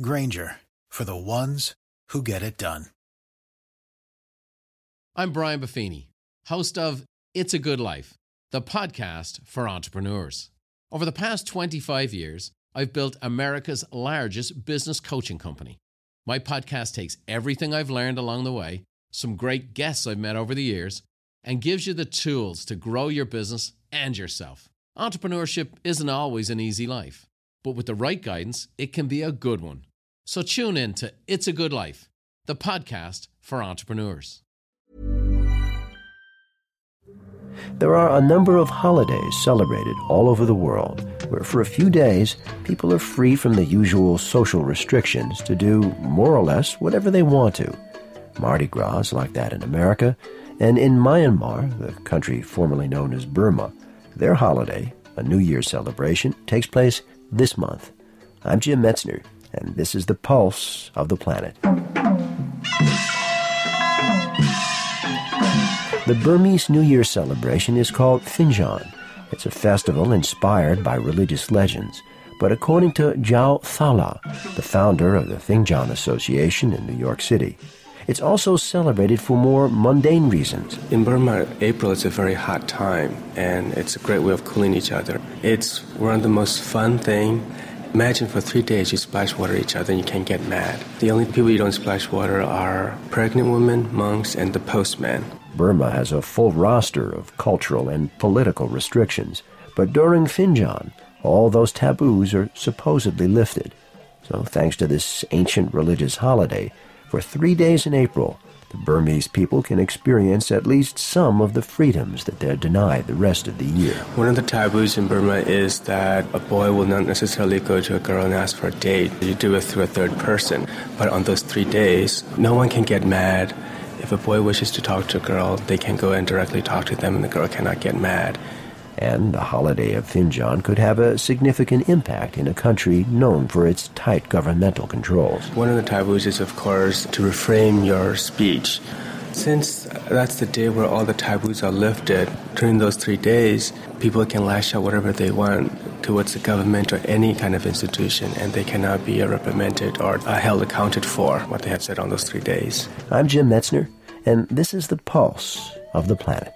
Grainger for the ones who get it done. I'm Brian Buffini, host of It's a Good Life, the podcast for entrepreneurs. Over the past 25 years, I've built America's largest business coaching company. My podcast takes everything I've learned along the way, some great guests I've met over the years, and gives you the tools to grow your business and yourself. Entrepreneurship isn't always an easy life but with the right guidance, it can be a good one. So tune in to It's a Good Life, the podcast for entrepreneurs. There are a number of holidays celebrated all over the world where, for a few days, people are free from the usual social restrictions to do more or less whatever they want to. Mardi Gras like that in America, and in Myanmar, the country formerly known as Burma, their holiday, a New Year's celebration, takes place this month. I'm Jim Metzner, and this is the pulse of the planet. The Burmese New Year celebration is called Thingyan. It's a festival inspired by religious legends. But according to Jao Thala, the founder of the Thingyan Association in New York City, it's also celebrated for more mundane reasons. In Burma, April is a very hot time, and it's a great way of cooling each other. It's one of the most fun thing. Imagine for three days you splash water each other and you can't get mad. The only people you don't splash water are pregnant women, monks, and the postman. Burma has a full roster of cultural and political restrictions, but during Thingyan, all those taboos are supposedly lifted. So, thanks to this ancient religious holiday, for three days in April, the Burmese people can experience at least some of the freedoms that they're denied the rest of the year. One of the taboos in Burma is that a boy will not necessarily go to a girl and ask for a date. You do it through a third person. But on those three days, no one can get mad. If a boy wishes to talk to a girl, they can go and directly talk to them, and the girl cannot get mad and the holiday of Thingyan could have a significant impact in a country known for its tight governmental controls. One of the taboos is, of course, to reframe your speech. Since that's the day where all the taboos are lifted, during those three days, people can lash out whatever they want towards the government or any kind of institution, and they cannot be reprimanded or held accounted for what they have said on those three days. I'm Jim Metzner, and this is the pulse of the planet.